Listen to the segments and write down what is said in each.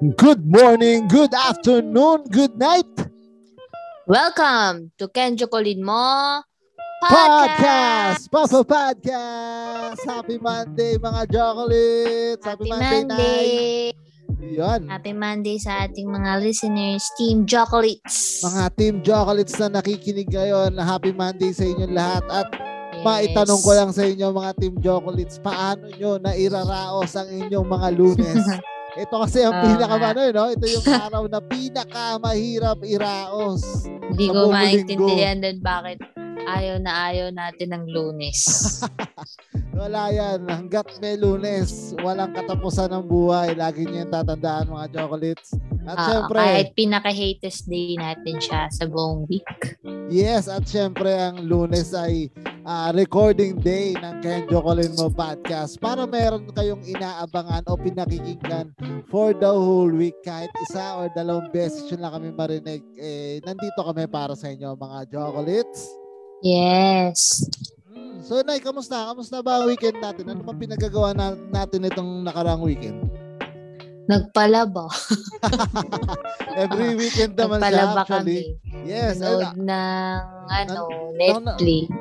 Good morning, good afternoon, good night. Welcome to Kenjo Colin Mo Podcast! Papa Podcast! Happy Monday mga chocolates! Happy, Happy Monday, night! Monday! Yun. Happy Monday sa ating mga listeners, Team Chocolates. Mga Team Chocolates na nakikinig ngayon, happy Monday sa inyong lahat. At Yes. maitanong ko lang sa inyo mga Team Chocolates, paano nyo na iraraos ang inyong mga lunes? Ito kasi ang Oo pinaka nga. ano, eh, no? Ito yung araw na pinaka mahirap iraos. Hindi ko maintindihan din bakit ayaw na ayaw natin ng lunes. Wala yan. Hanggat may lunes, walang katapusan ng buhay. Lagi niyo yung tatandaan mga chocolates. At Oo, syempre, Ah, kahit pinaka-hatest day natin siya sa buong week. yes, at syempre ang lunes ay ah, recording day ng Ken Jocolin Mo Podcast para meron kayong inaabangan o pinakikinggan for the whole week. Kahit isa or dalawang beses yun lang kami marinig. Eh, nandito kami para sa inyo mga chocolates. Yes. Mm, So, Nay, kamusta? Kamusta ba ang weekend natin? Ano bang pinagagawa na, natin itong nakarang weekend? Nagpalaba. Every weekend naman siya Nagpalaba actually. kami. Yes. Nanood Ay, ng ano, Ano- Netflix.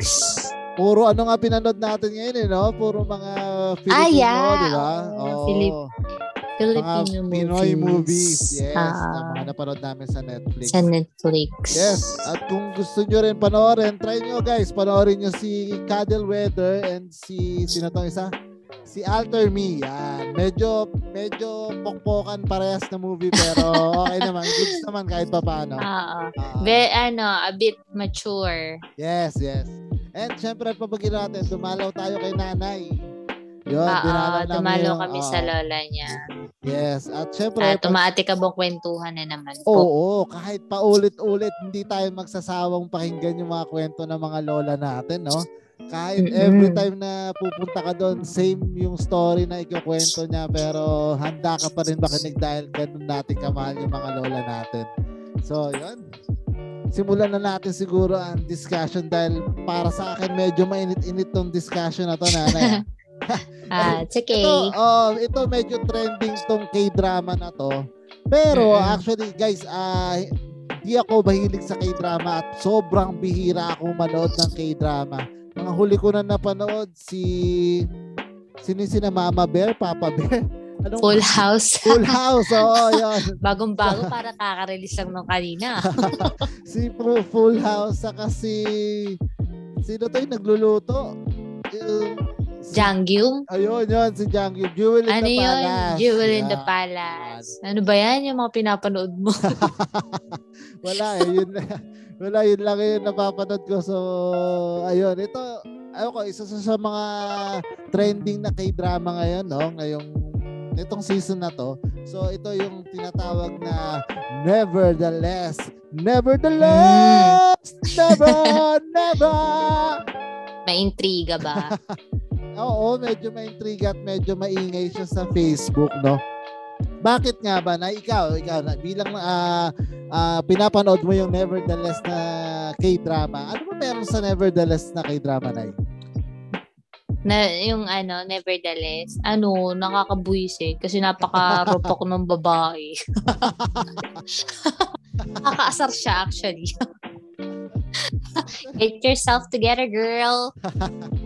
puro ano nga pinanood natin ngayon eh, no? Puro mga Filipino, Ah, yeah. di ba? Oo, Oo. Filip- mga Filipino Pinoy movies. movies. Yes. Ah, na mga napanood namin sa Netflix. sa Netflix. Yes. At kung gusto nyo rin panoorin, try nyo guys. Panoorin nyo si Cuddle Weather and si, sino tong isa? Si Alter Me. Yan. Medyo, medyo pokpokan parehas na movie pero okay naman. Goods naman kahit pa paano. Oo. Be, ano, a bit mature. Yes, yes. And syempre, pabagin natin, dumalaw tayo kay nanay. Yun, Oo, yung- kami oo. sa lola niya. Yes, at syempre, pag- tumati ka bang kwentuhan na naman po. oo, kahit paulit-ulit, hindi tayo magsasawang pakinggan yung mga kwento ng mga lola natin, no? Kahit every time na pupunta ka doon, same yung story na ikikwento niya, pero handa ka pa rin makinig dahil ganun natin kamahal yung mga lola natin. So, yun. Simulan na natin siguro ang discussion dahil para sa akin medyo mainit-init tong discussion na to, nanay. Ah, it's okay. Ito, oh, ito medyo trending tong K-drama na to. Pero Mm-mm. actually guys, ah di ako mahilig sa K-drama at sobrang bihira ako manood ng K-drama. Mga huli ko na napanood si sino yung sina Mama Bear, Papa Bear. Anong Full house. Full House. Oo, yun. Bagong-bago para kaka-release lang nung kanina. si Fu- Full House saka si sino to yung nagluluto? Yung- Jangyum. Ayun, yun, si Jang Yung Jewel in Ano the yun? Palace. Jewel in the Yeah. Palace. Ano ba yan? Yung mga pinapanood mo. Wala eh, yun, wala, yun lang yung napapanood ko. So, ayun, ito, ayun ko, isa sa, sa mga trending na K-drama ngayon, no? Ngayong, itong season na to. So, ito yung tinatawag na Nevertheless. Nevertheless! Never, never! May intriga ba? Oo, medyo ma-intriga at medyo maingay siya sa Facebook, no? Bakit nga ba na ikaw, ikaw na bilang ah ah, pinapanood mo yung Nevertheless na K-drama. Ano ba meron sa Nevertheless na K-drama na na yung ano, nevertheless, ano, nakakabuisi kasi napaka-rupok ng babae. Nakakaasar siya actually. Get yourself together, girl.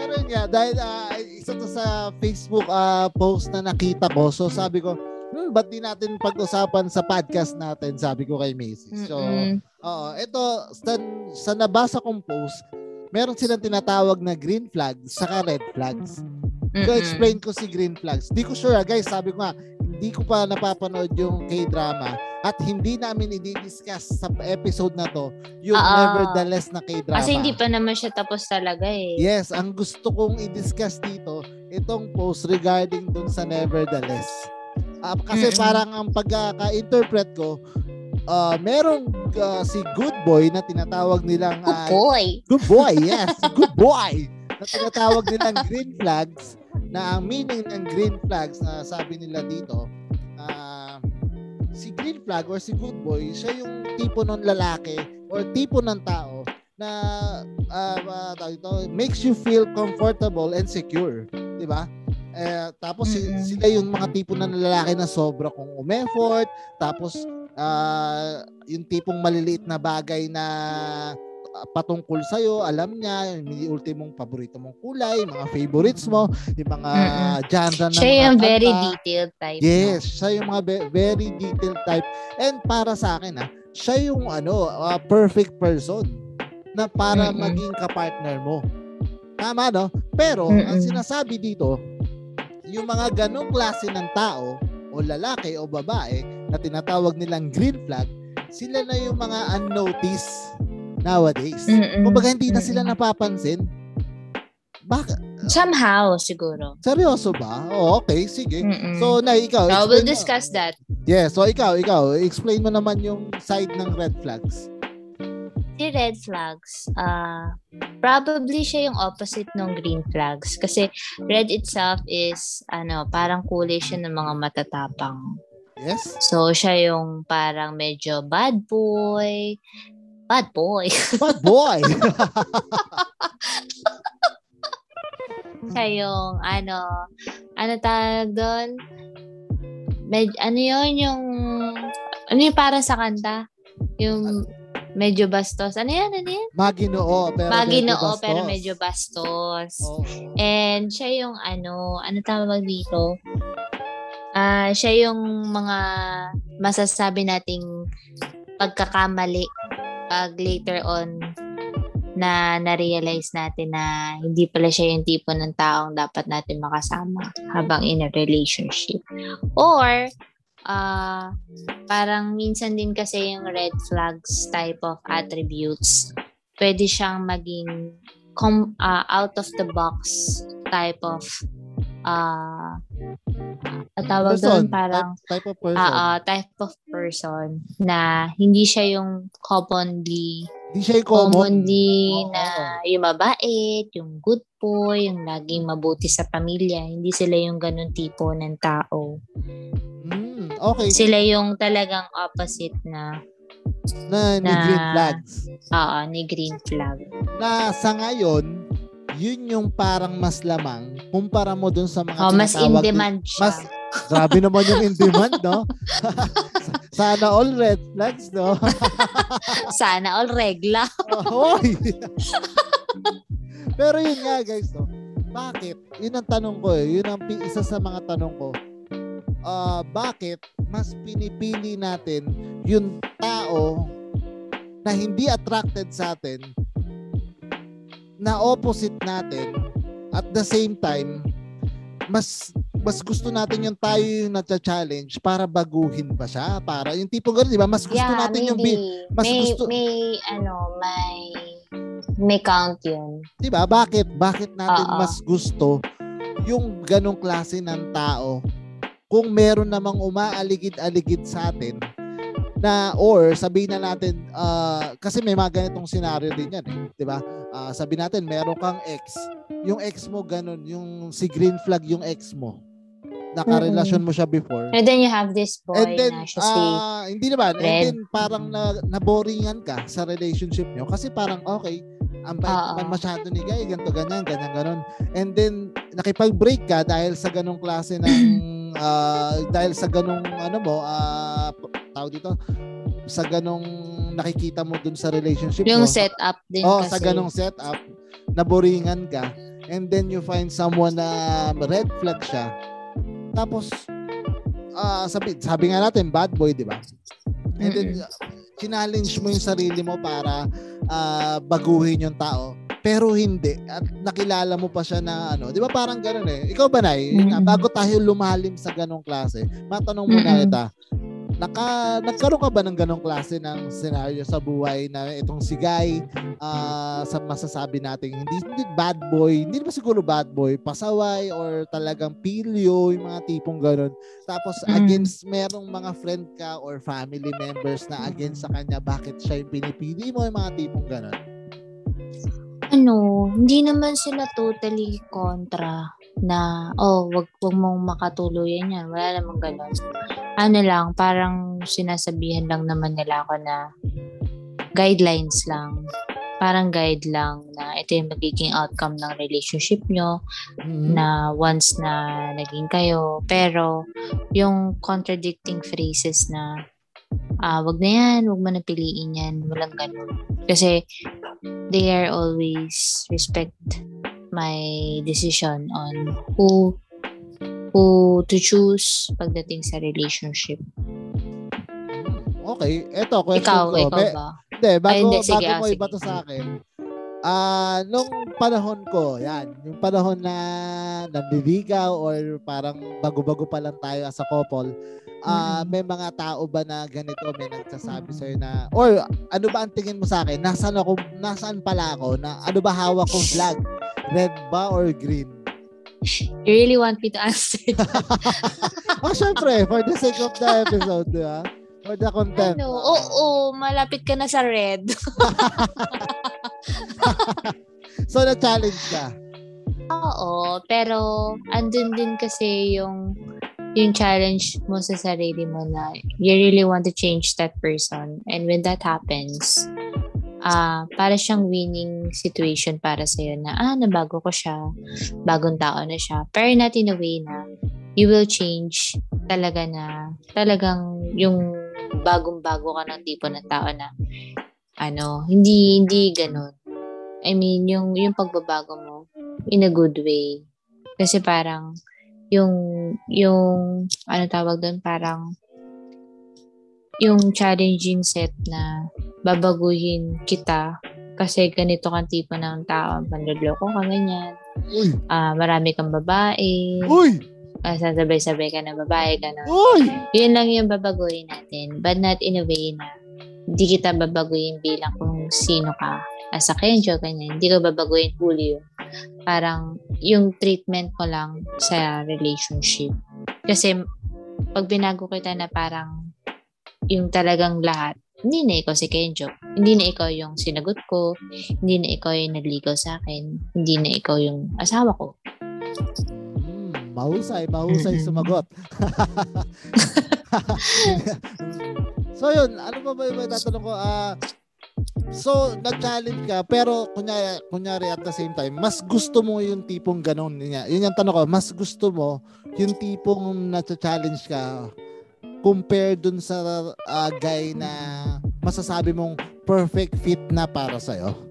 Pero yun nga, dahil ah, isa to sa Facebook ah, post na nakita ko. So sabi ko, hmm, ba't di natin pag-usapan sa podcast natin? Sabi ko kay Macy. So, Mm-mm. Oo, ito sa, sa nabasa kong post, meron silang tinatawag na green flags saka red flags. Mm-mm. explain ko si green flags. Di ko sure ah, guys, sabi ko nga, hindi ko pa napapanood yung K-drama at hindi namin i-discuss sa episode na to yung Oo. nevertheless na K-drama. Kasi hindi pa naman siya tapos talaga eh. Yes, ang gusto kong i-discuss dito, itong post regarding dun sa nevertheless. Ah, kasi Mm-mm. parang ang pagkaka-interpret ko, ah merong ah, si good boy na tinatawag nilang Oh ah, boy. good boy, yes, good boy na tinatawag nilang green flags na ang meaning ng green flags na sabi nila dito ah, si green flag or si good boy siya yung tipo ng lalaki or tipo ng tao na uh, tawag ito, makes you feel comfortable and secure, di ba? Eh, tapos Mm-mm. sila yung mga tipo na lalaki na sobra kung umeffort. Tapos ah, yung tipong maliliit na bagay na ah, patungkol sa'yo, alam niya, yung ultimong paborito mong kulay, mga favorites mo, yung mga Mm-mm. genre ng Siya yung very detailed type. Yes, siya yung mga be- very detailed type. And para sa akin, ah, siya yung ano, ah, perfect person na para Mm-mm. maging kapartner mo. Tama, no? Pero, ang Mm-mm. sinasabi dito, yung mga ganong klase ng tao, o lalaki o babae, na tinatawag nilang green flag, sila na yung mga unnoticed nowadays. Mm-mm. Kumbaga, hindi na sila napapansin. Baka, Somehow, siguro. seryoso ba? Oh, okay, sige. Mm-mm. So, na ikaw, So, explain we'll mo- discuss that. Yeah, so ikaw, ikaw, explain mo naman yung side ng red flags. Si red flags, ah probably siya yung opposite ng green flags. Kasi red itself is, ano, parang kulay siya ng mga matatapang. Yes? So, siya yung parang medyo bad boy. Bad boy. Bad boy! siya yung, ano, ano tawag doon? Med, ano yun, yung, ano yung para sa kanta? Yung medyo bastos. Ano yan, ano yan? Maginoo, pero Maginoo, medyo pero medyo bastos. Oo. And siya yung ano, ano tawag dito? Ah, siya yung mga masasabi nating pagkakamali pag later on na na-realize natin na hindi pala siya yung tipo ng taong dapat natin makasama habang in a relationship. Or, ah parang minsan din kasi yung red flags type of attributes, pwede siyang maging com- ah, out of the box type of uh, tawag Person, doon parang type, type of person. ah, ah, type of person na hindi siya yung commonly Di siya yung common. commonly Oo. na yung mabait, yung good boy, yung laging mabuti sa pamilya. Hindi sila yung ganun tipo ng tao. Hmm, okay. Sila yung talagang opposite na Na, ni na- green flags. oo, ni green flag. Na sa ngayon, yun yung parang mas lamang kumpara mo dun sa mga Oh, mas in demand siya. mas grabe naman yung in demand, no? Sana all red flags, no? Sana all regla. Hoy! Pero yun nga guys, no? Bakit? Yun ang tanong ko eh. Yun ang isa sa mga tanong ko. Ah, bakit mas pinipili natin yung tao na hindi attracted sa atin na opposite natin at the same time mas mas gusto natin yung tayo yung na-challenge para baguhin pa siya para yung tipong gano'n di ba mas gusto yeah, natin yung maybe. bi- mas may, gusto- may, ano, may, may count yun. 'di ba? Bakit bakit natin Oo. mas gusto yung ganong klase ng tao kung meron namang umaaligid-aligid sa atin na or sabihin na natin ah, kasi may mga ganitong scenario din yan eh, 'di ba? Ah, sabihin natin meron kang ex, yung ex mo ganun, yung si green flag yung ex mo. Nakarelasyon mo siya before. And then you have this boy And then, na siya si ah, hindi naman. And then, parang na, naboringan ka sa relationship nyo. Kasi parang, okay, ang bait naman masyado ni Guy, ganito, ganyan, ganyan, ganon. And then, nakipag-break ka dahil sa ganong klase ng, ah, dahil sa ganong, ano mo, ah, tawag dito, sa ganong nakikita mo dun sa relationship yung mo. setup din Oh, kasi. sa ganong setup, naboringan ka. And then you find someone na red flag siya. Tapos, ah sabi, sabi nga natin, bad boy, di ba? And then, uh, challenge mo yung sarili mo para ah, baguhin yung tao. Pero hindi. At nakilala mo pa siya na ano. Di ba parang gano'n eh. Ikaw ba, Nay? Mm-mm. Bago tayo lumalim sa ganong klase, matanong muna Mm-mm. kita. Naka, nagkaroon ka ba ng ganong klase ng senaryo sa buhay na itong si Guy, ah, sa masasabi natin, hindi, hindi bad boy, hindi naman siguro bad boy, pasaway or talagang pilyo, yung mga tipong ganon. Tapos Mm. against merong mga friend ka or family members na against sa kanya, bakit siya yung pinipili mo, yung mga tipong ganon. ano, hindi naman sila totally kontra na, oh, wag, wag mong makatuluyan yan. Wala namang ganun. Ano lang, parang sinasabihan lang naman nila ako na guidelines lang. parang guide lang na ito yung magiging outcome ng relationship nyo Mhm. na once na naging kayo. Pero yung contradicting phrases na ah wag na yan, wag mo na piliin yan, walang ganun. Kasi they are always respect my decision on who who to choose pagdating sa relationship. Okay, eto question Ikaw, ko. ikaw ba? Hindi, bago, Ay, hindi, sige, bago ah, mo sige. iba to sa akin. Ah, nung panahon ko, yan, yung panahon na nanliligaw or parang bago-bago pa lang tayo as a couple, Mm. may mga tao ba na ganito, may nagsasabi sa'yo na, or ano ba ang tingin mo sa akin? Nasaan ako, nasaan pala ako? Na, ano ba hawak kong flag? Red ba or green? You really want me to answer oh, syempre, for the sake of the episode, di ba? For the content. Ano? Oo, malapit ka na sa red. So, na-challenge ka. Oo, pero andun din kasi yung yung challenge mo sa sarili mo na you really want to change that person. And when that happens, ah para siyang winning situation para sa'yo na, ah, nabago ko siya, bagong tao na siya. Pero not in a way na you will change talaga na, talagang yung bagong-bago ka ng tipo ng tao na, ano, hindi, hindi ganun. I mean, yung, yung pagbabago mo, in a good way. Kasi parang yung yung ano tawag doon parang yung challenging set na babaguhin kita kasi ganito kang tipo ng tao, panloloko ka ganyan. Uy! Ah, marami kang babae, Uy! ah, sasabay-sabay ka na babae, gano'n. Uy! Yun lang yung babaguhin natin. But not in a way na hindi kita babaguhin bilang kung sino ka. As a Kenjo, ganyan. Hindi ko babaguhin Julio. Parang yung treatment ko lang sa relationship. Kasi pag binago kita na parang yung talagang lahat, hindi na ikaw si Kenjo. Hindi na ikaw yung sinagot ko. Hindi na ikaw yung nagligaw sa akin. Hindi na ikaw yung asawa ko. Mm, mahusay, mahusay sumagot. so yun, ano ba ba yung tatanong ko? Ah, so, nag-challenge ka, pero kunyari, kunyari at the same time, mas gusto mo yung tipong ganon. Yun, yun yung tanong ko, mas gusto mo yung tipong na-challenge ka compare dun sa ah, guy na masasabi mong perfect fit na para sa'yo?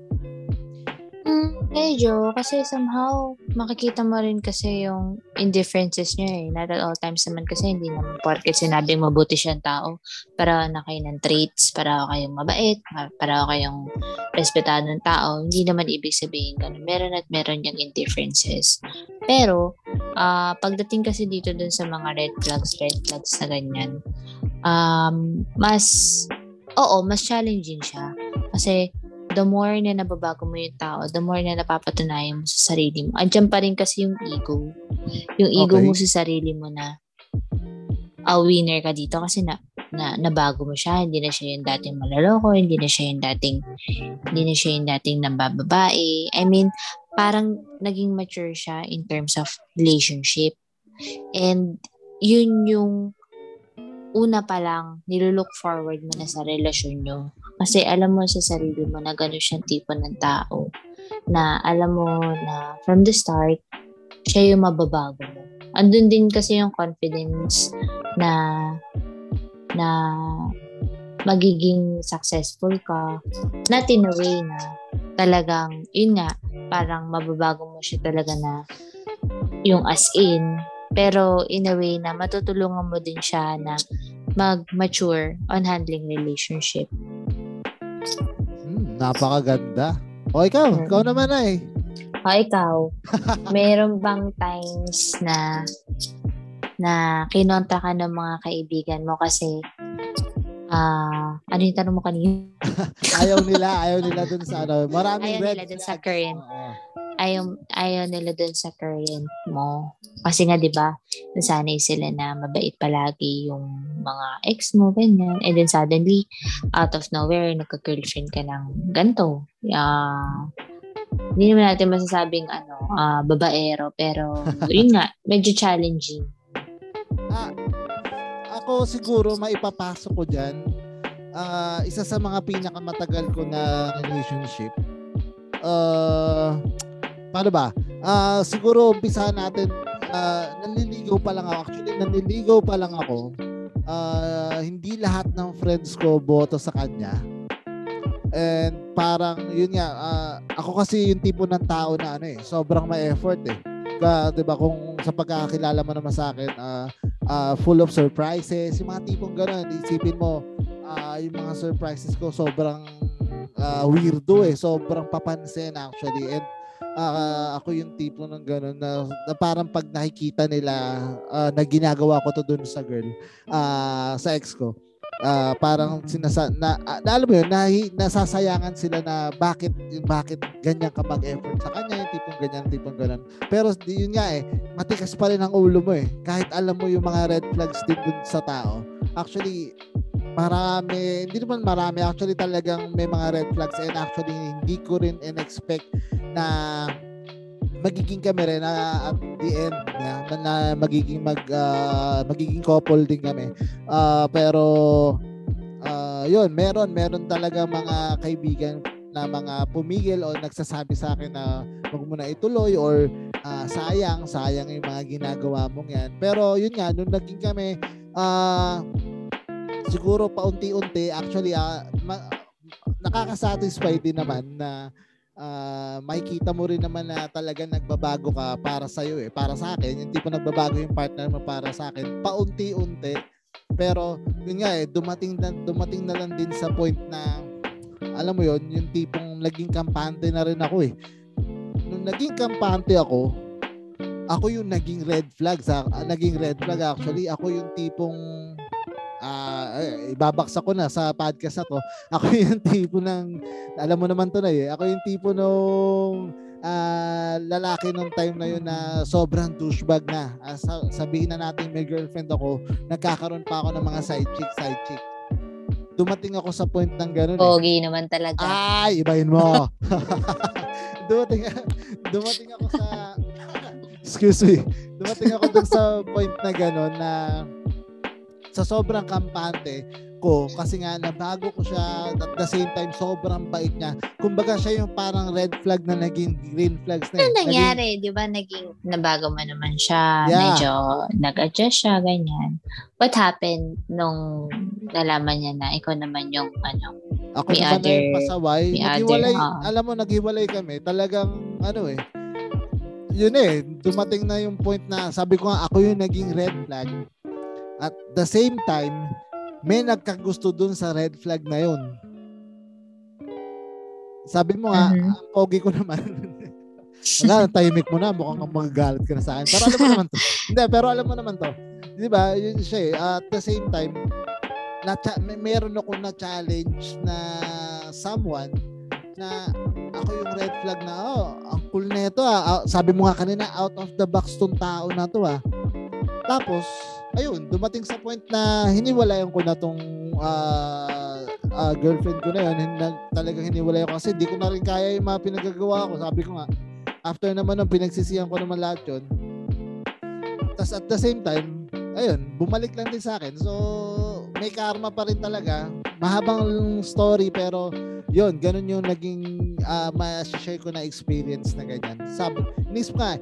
Mm, medyo. Kasi somehow, makikita mo rin kasi yung indifferences niya eh. Not at all times naman kasi hindi naman porket sinabing mabuti siyang tao. Para na kayo ng traits, para kayong mabait, para kayong respetadong tao. Hindi naman ibig sabihin ganun. Meron at meron yung indifferences. Pero, ah pagdating kasi dito dun sa mga red flags, red flags na ganyan, um, mas, oo, mas challenging siya. Kasi, the more na nababago mo yung tao, the more na napapatunayan mo sa sarili mo. Andiyan pa rin kasi yung ego. Yung ego Okay. mo sa sarili mo na a winner ka dito kasi na, na nabago mo siya, hindi na siya yung dating malaloko, hindi na siya yung dating hindi na siya yung dating nambababae. I mean, parang naging mature siya in terms of relationship. And yun yung una pa lang, nilulook forward mo na sa relasyon nyo. Kasi alam mo sa sarili mo na gano'n siyang tipo ng tao. Na alam mo na from the start, siya yung mababago mo. Andun din kasi yung confidence na na magiging successful ka. Not in a na talagang, yun nga, parang mababago mo siya talaga na yung as in. Pero in a way na matutulungan mo din siya na mag-mature on handling relationship. Hmm, napakaganda. O ikaw, Mm. ikaw naman ay. O ikaw, meron bang times na na kinonta ka ng mga kaibigan mo kasi ah ano yung tanong mo kanina? Ayaw nila, ayaw nila dun sa ano. Maraming Ayaw red nila dun sa flags. current. Oo. Ayaw, ayaw nila dun sa current mo. Kasi nga, di ba, nasanay sila na mabait palagi yung mga ex mo, ganyan. And then suddenly, out of nowhere, nagka-girlfriend ka ng ganito. Ah, hindi naman natin masasabing ano, ah, babaero, pero yun nga, medyo challenging. Ah, ako siguro maipapasok ko dyan. Ah, isa sa mga pinakamatagal ko na relationship. uh, paano ba? Uh, siguro umpisa natin uh, nanliligaw pa lang ako. Actually, nanliligaw pa lang ako. Uh, hindi lahat ng friends ko boto sa kanya. And parang yun nga, uh, ako kasi yung tipo ng tao na ano eh, sobrang may effort eh. Ka, 'di ba kung sa pagkakakilala mo naman sa akin, uh, uh, full of surprises, yung mga tipong gano'n, isipin mo uh, yung mga surprises ko sobrang uh, weirdo eh, sobrang papansin actually. And uh, ako yung tipo ng gano'n na, na parang pag nakikita nila uh, na ginagawa ko to dun sa girl, uh, sa ex ko, uh, parang sinasa na, uh, alam mo yun na, nasasayangan sila na bakit bakit ganyan ka mag-effort sa kanya yung tipong ganyan tipong ganun. Pero yun nga eh matikas pa rin ang ulo mo eh. Kahit alam mo yung mga red flags din dun sa tao actually marami hindi naman marami actually talagang may mga red flags and actually hindi ko rin in-expect na magiging kami rin na at the end na, na magiging mag uh, magiging couple din kami. Uh, pero uh, yun, meron meron talaga mga kaibigan na mga pumigil o nagsasabi sa akin na wag mo na ituloy or uh, sayang, sayang yung mga ginagawa mong yan. Pero yun nga, nung naging kami, uh, siguro paunti-unti, actually, uh, ma- nakakasatisfy din naman na uh, makikita mo rin naman na talaga nagbabago ka para sa iyo eh. Para sa akin, hindi pa nagbabago yung partner mo para sa akin. Paunti-unti. Pero yun nga eh, dumating na, dumating na lang din sa point na alam mo yon yung tipong naging kampante na rin ako eh. Nung naging kampante ako, ako yung naging red flag sa uh, naging red flag actually. Ako yung tipong uh, ibabaksa ko na sa podcast na to. Ako yung tipo ng, alam mo naman to na eh, ako yung tipo nung uh, lalaki nung time na yun na sobrang douchebag na. Uh, sabihin na natin may girlfriend ako, nagkakaroon pa ako ng mga side chick, side chick. Dumating ako sa point ng ganun. Eh. Pogi naman talaga. Ay, ibahin mo. dumating, dumating ako sa, excuse me, dumating ako dun sa point na gano'n na sa sobrang kampante ko kasi nga nabago ko siya at the same time sobrang bait niya. Kumbaga siya yung parang red flag na naging green flags na. Ano nangyari? Naging... Di ba naging nabago mo naman siya? Yeah. Medyo nag-adjust siya, ganyan. What happened nung nalaman niya na ikaw naman yung ano, ako may naman other, na pasaway. Naghiwalay, other, uh, alam mo, naghiwalay kami. Talagang, ano eh, yun eh, dumating na yung point na sabi ko nga, ako yung naging red flag at the same time, may nagkagusto dun sa red flag na yun. Sabi mo nga, mm-hmm. ang pogi ko naman. Wala, tahimik mo na. Mukhang magagalit ka na sa akin. Pero alam mo naman to. Hindi, pero alam mo naman to. Di ba? Yun siya eh. At the same time, na may meron ako na challenge na someone na ako yung red flag na oh, ang cool na ito ah. Sabi mo nga kanina out of the box tong tao na to ah. Tapos ayun, dumating sa point na hiniwalayan ko na tong uh, uh, girlfriend ko na yun. Hin- talagang hiniwalayan ko kasi hindi ko na rin kaya yung mga pinagagawa ko. Sabi ko nga, after naman nung pinagsisiyan ko naman lahat yun. Tapos at the same time, ayun, bumalik lang din sa akin. So, may karma pa rin talaga. Mahabang story pero yun, ganun yung naging uh, ma-share ko na experience na ganyan. Sabi, inisip nga,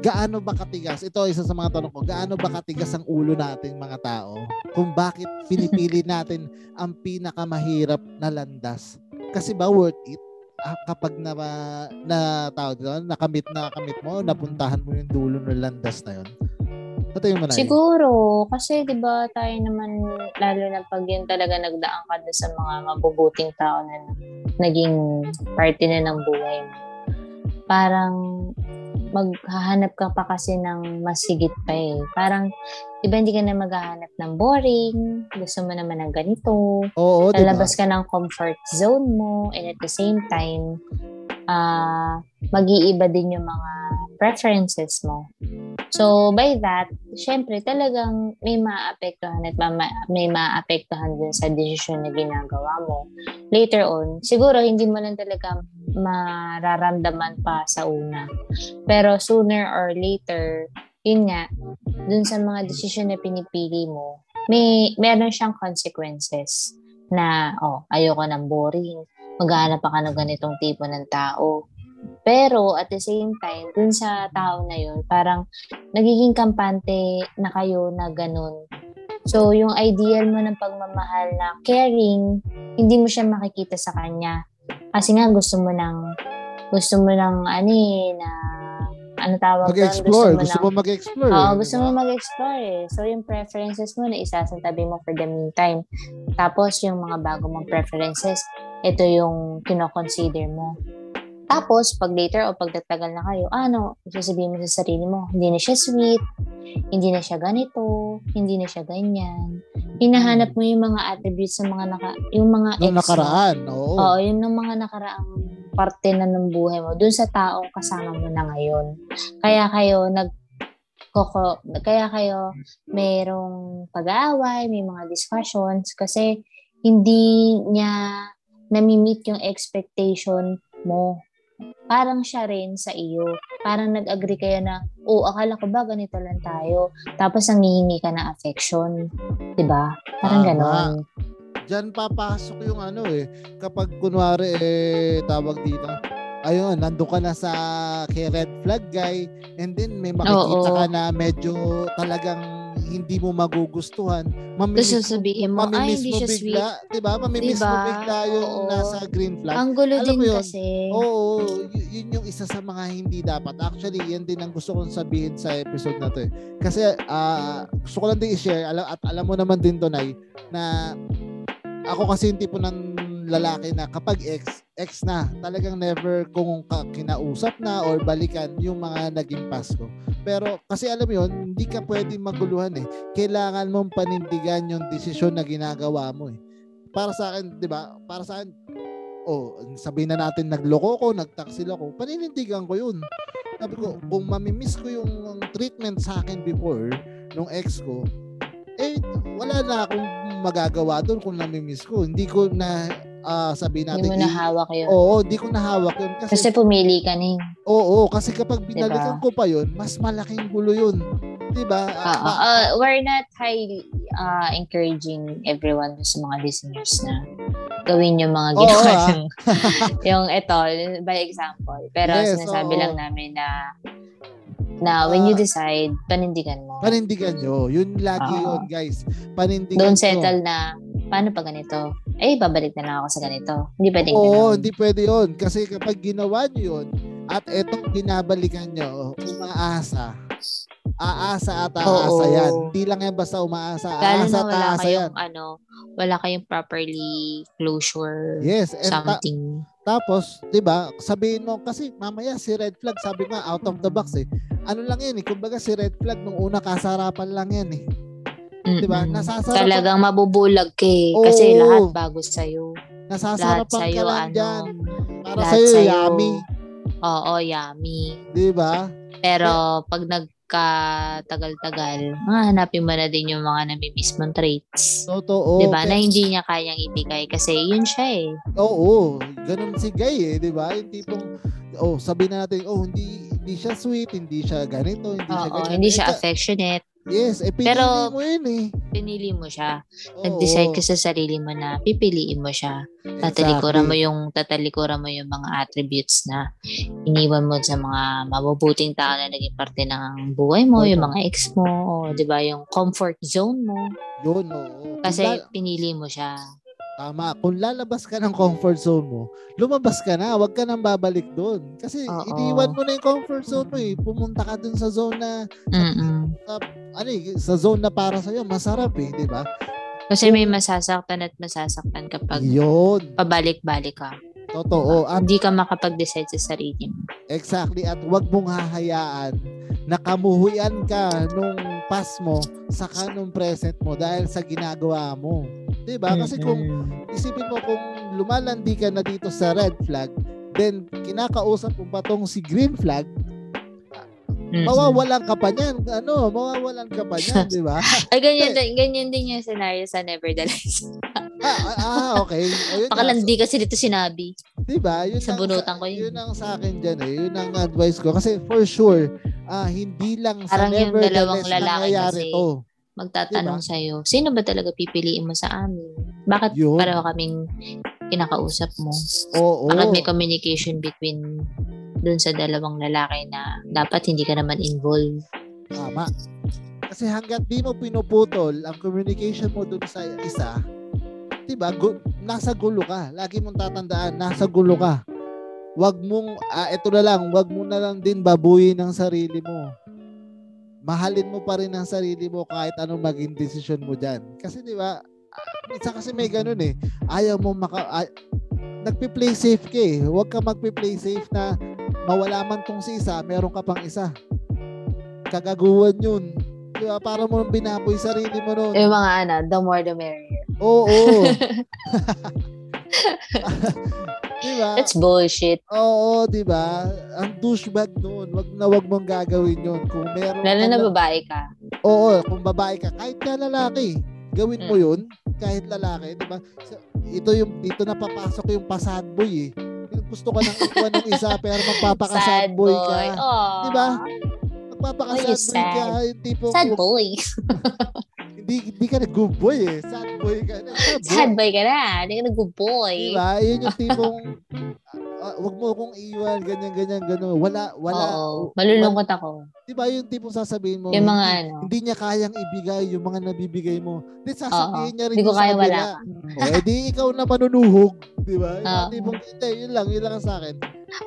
gaano ba katigas? Ito isa sa mga tanong ko. Gaano ba katigas ang ulo nating mga tao? Kung bakit pinipili natin ang pinakamahirap na landas? Kasi ba worth it? Ah, kapag na na tao doon, nakamit na kamit mo, napuntahan mo yung dulo ng landas na yon. Patayo mo na Siguro, kasi 'di ba tayo naman lalo na pag yun talaga nagdaan ka sa mga mabubuting tao na naging parte na ng buhay mo. Parang maghahanap ka pa kasi ng mas higit pa eh. Parang, di ba hindi ka na maghahanap ng boring, gusto mo naman ng ganito, Oo, lalabas diba? ka ng comfort zone mo, and at the same time, uh, mag-iiba din yung mga preferences mo. So, by that, syempre, talagang may maapektuhan at may maapektuhan din sa desisyon na ginagawa mo. Later on, siguro hindi mo lang talaga mararamdaman pa sa una. Pero sooner or later, yun nga, dun sa mga desisyon na pinipili mo, may meron siyang consequences na, oh, ayoko ng boring, maghahanap ka ng ganitong tipo ng tao. Pero at the same time, dun sa tao na yun, parang nagiging kampante na kayo na ganun. So, yung ideal mo ng pagmamahal na caring, hindi mo siya makikita sa kanya. Kasi nga gusto mo ng gusto mo ng ano eh, na ano tawag doon? Mag-explore. mo Gusto mo mag-explore. Oo, gusto mo mag-explore eh. So, yung preferences mo na isasantabi mo for the meantime. Tapos, yung mga bago mong preferences, ito yung kinoconsider mo. Tapos, pag later o pag tatagal na kayo, ano, sasabihin mo sa sarili mo, hindi na siya sweet, hindi na siya ganito, hindi na siya ganyan. Hinahanap mo yung mga attributes ng mga naka, yung mga ex Nung mo. nakaraan. Oo. Oo, yun ng mga nakaraang parte na ng buhay mo, dun sa taong kasama mo na ngayon. Kaya kayo nag koko, kaya kayo merong pag-aaway, may mga discussions kasi hindi niya nami-meet yung expectation mo. Parang siya rin sa iyo. Parang nag-agree kayo na, oh, akala ko ba ganito lang tayo. Tapos nangihingi ka ng affection. 'Di ba? Parang Tama. ganon. Diyan papasok yung ano eh. Kapag kunwari eh, tawag dito, ayun, nandun ka na sa kay red flag guy and then may makikita Oo. ka na medyo talagang hindi mo magugustuhan. Tapos Mamimiss sasabihin mo, ay, hindi mo siya sweet. bigla, 'di ba? Mamimiss mo Diba? bigla yung Oo. nasa green flag. Ang gulo Alam din mo yun? kasi. Oo, y- yun yung isa sa mga hindi dapat. Actually, yan din ang gusto kong sabihin sa episode na to. Eh. Kasi ah, gusto ko lang din i-share alam, at alam mo naman din to, Nay, na ako kasi yung tipo ng lalaki na kapag ex, ex na, talagang never kung kinausap na or balikan yung mga naging past ko. Pero kasi alam yun, hindi ka pwedeng maguluhan eh. Kailangan mong panindigan yung desisyon na ginagawa mo eh. Para sa akin, di ba? Para sa akin, oh, sabihin na natin nagloko ko, nagtaksil ako, paninindigan ko yun. Sabi ko, kung mamimiss ko yung treatment sa akin before, nung ex ko, eh, wala na akong magagawa doon kung namimiss ko. Hindi ko na ah, sabihin Hindi natin, mo i- nahawak yun. Oo, hindi ko nahawak yun. Kasi, Kasi pumili ka na eh. oo, kasi kapag binalikan Diba? ko pa yun, mas malaking gulo yun. Diba? Oo. ma- Uh, we're not highly uh, encouraging everyone sa mga listeners na gawin yung mga ginawa ah. ng, yung ito, by example. Pero Yes, sinasabi oo. lang namin na na when you Ah. decide, panindigan mo. panindigan nyo. Yun lagi Oo. yun, guys. Panindigan Don't nyo. settle na, paano pa ganito? Eh, babalik na lang ako sa ganito. Hindi pwedeng Oo, ganun. hindi pwede yun. Kasi kapag ginawa nyo yun, at etong binabalikan nyo, umaasa. Aasa at aasa Oo. yan. Hindi lang yan basta umaasa. Lalo Aasa at aasa yan. ano, wala kayong properly closure Yes, and ta- something. tapos, 'di ba? Sabihin mo kasi mamaya si red flag, sabi nga out of the box eh. Ano lang 'yan eh, kumbaga si red flag nung una kasarapan lang 'yan eh. Di ba? Mm-mm. Nasasarapan- Talagang mabubulag ka eh. Kasi Oo. lahat bago sa'yo. Lahat Nasasarapan ka sa'yo, lang ano. diyan. Para lahat sa iyo sa'yo. yummy, Oo, yummy. 'di ba? Pero pag nagkatagal-tagal, mga hanapin mo na din yung mga namimiss mong traits. Totoo. Di ba? Kaya- Na hindi niya kayang ibigay kasi yun siya eh. Oo, ganun si Guy eh, 'di ba? Yung tipong oh, sabihin na natin, oh, hindi hindi siya sweet, hindi siya ganito, hindi siya Oo, ganyan. hindi siya Eh, affectionate. Yes, eh pinili Pero- mo yun eh. Pinili mo siya. Oo, Nag-decide ka sa sarili mo na pipiliin mo siya. Tatalikuran mo yung tatalikuran mo yung mga attributes na iniwan mo sa mga mabubuting tao na naging parte ng buhay mo, Oo. yung mga ex mo, o 'di ba, yung comfort zone mo Yun, oo. kasi pinili mo siya. Tama, kung lalabas ka ng comfort zone mo, lumabas ka na, wag ka nang babalik doon. Kasi Oo. iniwan mo na yung comfort zone mo eh. Pumunta ka dun sa zone na, Mm-mm. ano eh, sa zone na para sa'yo, masarap eh, di ba? Kasi may masasaktan at masasaktan kapag Yun, pabalik-balik ka. Totoo. At Hindi ka makapag-decide sa sarili mo. Exactly. At wag mong hahayaan na kamuhuyan ka nung past mo sa kanong present mo dahil sa ginagawa mo. 'Di ba? Kasi kung isipin mo kung lumalandi ka na dito sa red flag, then kinakausap mo pa tong si green flag, Mm-mm. mawawalan ka pa niyan. Ano, mawawalan ka pa niyan, 'di ba? Ay, ganyan, din, ganyan din yung scenario sa Never the Lies. ah, ah, ah, okay. O, yun nga. Pakalandi kasi dito sinabi. Diba? Yun Sa ang- bunutan ko yun. Yun ang sa akin dyan eh. Yun ang advice ko. Kasi for sure, ah hindi lang sa Parang nevertheless dalawang lalaki nangyayari to. Magtatanong Diba? sa'yo, sino ba talaga pipiliin mo sa amin? Bakit Yun. pareho kaming kinakausap mo. Oo. Bakit may communication between dun sa dalawang lalaki na dapat hindi ka naman involved. Tama. Kasi hanggat di mo pinuputol ang communication mo dun sa isa, 'di ba? Gu- nasa gulo ka. Lagi mong tatandaan, nasa gulo ka. Wag mong ah, ito na lang, wag mo na lang din babuyin ang sarili mo. Mahalin mo pa rin ang sarili mo kahit anong maging desisyon mo diyan. Kasi 'di ba? Isa kasi may ganun eh. Ayaw mo maka ay, nagpi-play safe ka eh. Huwag ka magpi-play safe na mawala man tong si isa, meron ka pang isa. Kagaguhan yun. Di ba? Para mo binaboy sarili mo noon. Yung mga ano, the more the merrier. Oo. di ba? That's bullshit. Oo, di ba? Ang douchebag noon. Wag na wag mong gagawin yun. Kung meron Lalo na babae ka. Oo, kung babae ka, kahit ka lalaki, gawin mo Mm. yun. Kahit lalaki, di ba? Ito yung, dito na papasok yung pasad boy eh. Gusto ka nang ikuha ng isa pero magpapakasad Sad boy ka. Di ba? Magpapakasad boy ka. Yung tipong, Sad boy. hindi, hindi ka na good boy eh. Sad boy ka na. Sad boy. Sad boy ka na. Hindi ka na good boy. Di ba? Yun yung tipong, ah, wag mo akong iwan, ganyan, ganyan, gano'n. Wala, wala. Oo. Malulungkot ako. Di ba yung tipong sasabihin mo, Yung mga hindi, ano. hindi niya kayang ibigay yung mga nabibigay mo. Di sasabihin niya rin Hindi ko yung sa kaya wala kabila. ka. O, edi ikaw na manunuhog. Di ba? Yung Oo. tipong, hindi, yun lang, yun lang ang sa akin.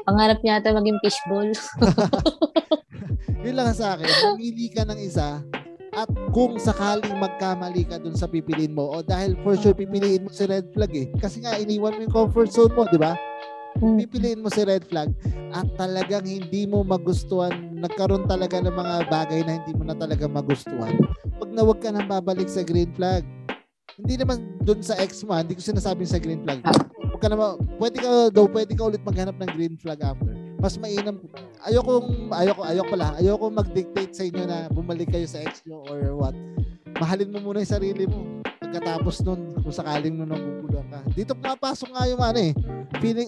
Pangarap niya ata maging fishbowl. Yun lang ang sa akin. Mamili ka ng isa at kung sakaling magkamali ka dun sa pipiliin mo o dahil for sure pipiliin mo si red flag eh. Kasi nga iniwan mo yung comfort zone mo, di ba? Pipiliin mo si red flag at talagang hindi mo magustuhan, nagkaroon talaga ng mga bagay na hindi mo na talaga magustuhan, wag na wag ka nang babalik sa green flag. Hindi naman dun sa ex mo, ah, hindi ko sinasabing sa green flag. Wag ka naman, pwede ka daw, pwede ka ulit maghanap ng green flag after. Mas mainam, ayokong, ayoko, ayoko pala, ayoko mag-dictate sa inyo na bumalik kayo sa ex nyo or what. Mahalin mo muna yung sarili mo. Pagkatapos nun, kung sakaling nang bubuluhan ka. Dito pumapasok nga yung ano eh, feeling,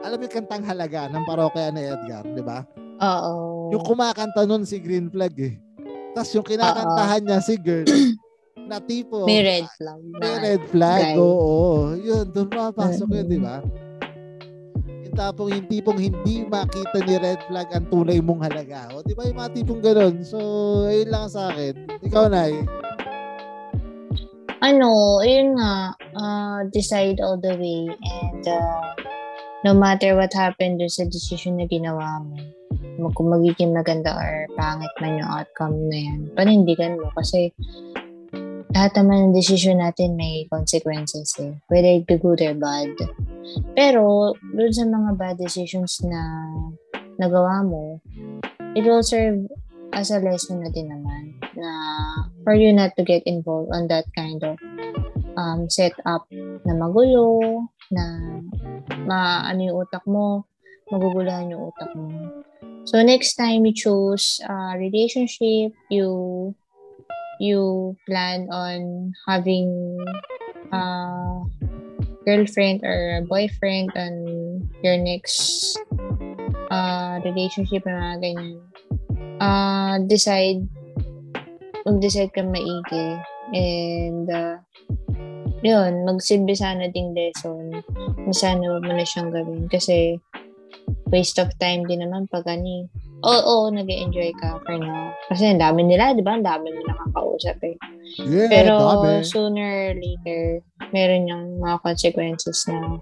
alam yung kantang halaga ng parokya ni Edgar, di ba? Oo. Yung kumakanta nun si Green Flag eh. Tapos yung kinakantahan niya si Girl, na tipo, May red flag. may na- red flag, guy. oo. Yun, doon mapasok yun, di ba? Yung tapong, yung tipong hindi makita ni red flag ang tunay mong halaga. O, di ba yung mga tipong ganun? So, ayun lang sa akin. Ikaw, Nay. Ano, yun nga, uh, decide all the way and uh, no matter what happened dun sa decision na ginawa mo, mag- kung magiging maganda or pangit man yung outcome na yan, panindigan mo kasi lahat naman ng decision natin may consequences eh. Whether it be good or bad. Pero, dun sa mga bad decisions na nagawa mo, it will serve as a lesson na din naman na for you not to get involved on that kind of um, setup na magulo, na ma ano yung utak mo, magugulahan yung utak mo. So next time you choose a relationship, you you plan on having a girlfriend or a boyfriend on your next uh, relationship na mga ganyan. Uh, decide mag-decide ka maigi and uh, yun, magsilbi sana ding lesson na sana wag mo na siyang gawin kasi waste of time din naman pag ani. Oo, oo nag enjoy ka for now. Kasi ang dami nila, di ba? Ang dami mo nakakausap eh. Yeah, Pero dami. sooner or later, meron yung mga consequences na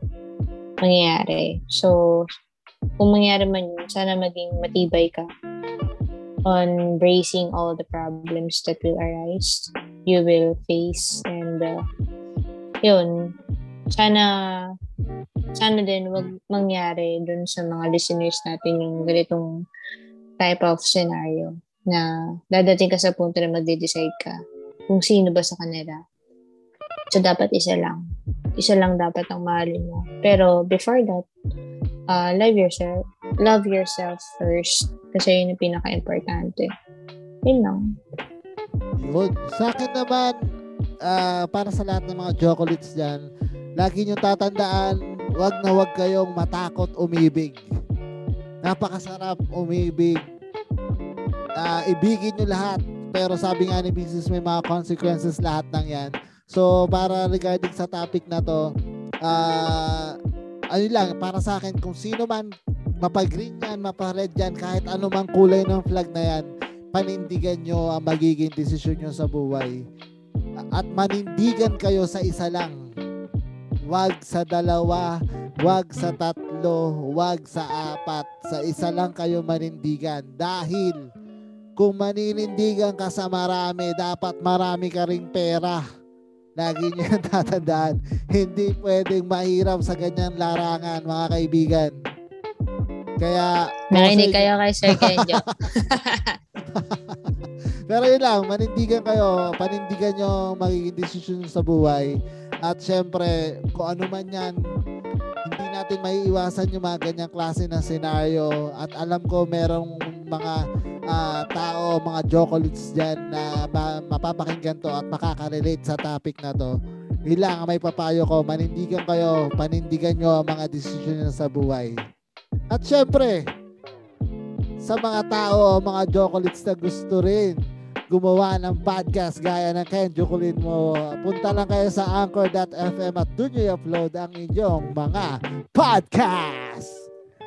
mangyayari. So, kung mangyari man yun, sana maging matibay ka on bracing all the problems that will arise, you will face, and uh, yun, sana sana din wag mangyari dun sa mga listeners natin yung ganitong type of scenario na dadating ka sa punto na magde-decide ka kung sino ba sa kanila. So, dapat isa lang. Isa lang dapat ang mahalin mo. Pero, before that, uh, love yourself. Love yourself first. Kasi yun yung pinaka-importante. Yun lang. Yun. Sa akin naman, ah, para sa lahat ng mga chocolates dyan, lagi nyo tatandaan, wag na wag kayong matakot umibig. Napakasarap umibig. Ah, ibigin nyo lahat. Pero sabi nga ni business may mga consequences lahat ng yan. So, para regarding sa topic na to, ah ano lang, para sa akin, kung sino man mapag-green yan, mapa-red yan, kahit ano mang kulay ng flag na yan, panindigan nyo ang magiging desisyon nyo sa buhay. At manindigan kayo sa isa lang. Wag sa dalawa, wag sa tatlo, wag sa apat. Sa isa lang kayo manindigan. Dahil kung maninindigan ka sa marami, dapat marami ka ring pera. Lagi niyo yan tatandaan. Hindi pwedeng mahirap sa ganyan larangan, mga kaibigan. Kaya, Nakinig kayo kay Sir Kenjo. Pero yun lang, manindigan kayo, panindigan nyo magiging desisyon nyo sa buhay. At syempre, kung ano man yan, hindi natin maiiwasan yung mga ganyang klase ng senaryo. At alam ko merong mga ah, tao, mga jokolites dyan na ma- mapapakinggan to at makaka-relate sa topic na to. Yun lang, ang may papayo ko, manindigan kayo, panindigan nyo ang mga desisyon nyo sa buhay. At syempre, sa mga tao, mga jokolites na gusto rin gumawa ng podcast gaya ng Ken Jokulin mo, punta lang kayo sa anchor.fm at doon nyo i-upload ang inyong mga podcast.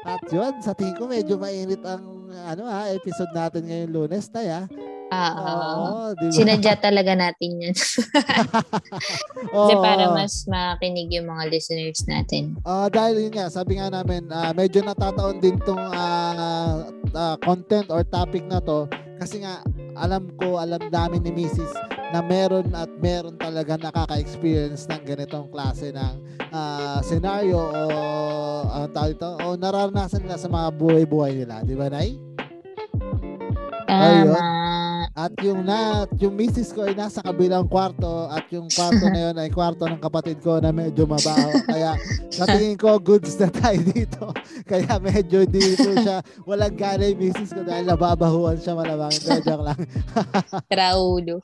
At yun, sa tingin ko medyo mainit ang ano ha, episode natin ngayong lunes na ya. Oo. Oo, ba? Sinadya talaga natin yun. Oo. Kasi para mas makinig yung mga listeners natin. Ah, dahil yun nga, sabi nga namin, ah, medyo natataon din tong ah, ah, content or topic na to kasi nga alam ko, alam namin ni Mrs. na meron at meron talaga nakaka-experience ng ganitong klase ng ah, scenario o ang tawag ito, o nararanasan nila sa mga buhay-buhay nila, di ba, Nay? Ayun. At yung na, yung misis ko ay nasa kabilang kwarto at yung kwarto na yun ay kwarto ng kapatid ko na medyo mabaho. Kaya sa tingin ko goods na tayo dito. Kaya medyo dito siya walang gana yung misis ko dahil nababahuan siya malamang. Pero joke lang. Raulo.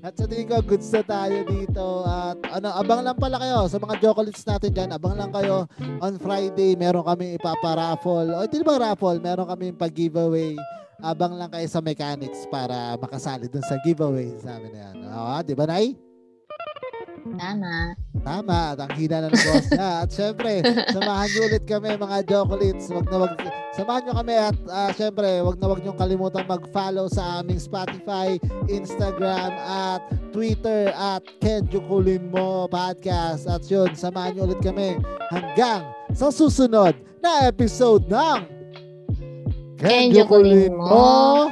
At sa tingin ko goods na tayo dito. At ano, abang lang pala kayo sa mga chocolates natin dyan. Abang lang kayo on Friday. Meron kami ipaparaffle. O hindi ba raffle? Meron kami pag-giveaway abang lang kayo sa mechanics para makasali dun sa giveaway sa amin na yan. Oo, di ba, Nay? Tama. Tama, at ang hina na ng boss niya. At syempre, samahan niyo ulit kami mga chocolates. Wag na wag, samahan niyo kami at ah, syempre, wag na wag niyo kalimutan mag-follow sa aming Spotify, Instagram, at Twitter at Ken Jukulin Mo Podcast. At yun, samahan niyo ulit kami hanggang sa susunod na episode ng Ken Jukulin Mo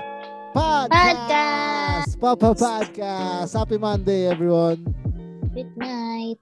Podcast! Papa Podcast! Happy Monday, everyone! Good night.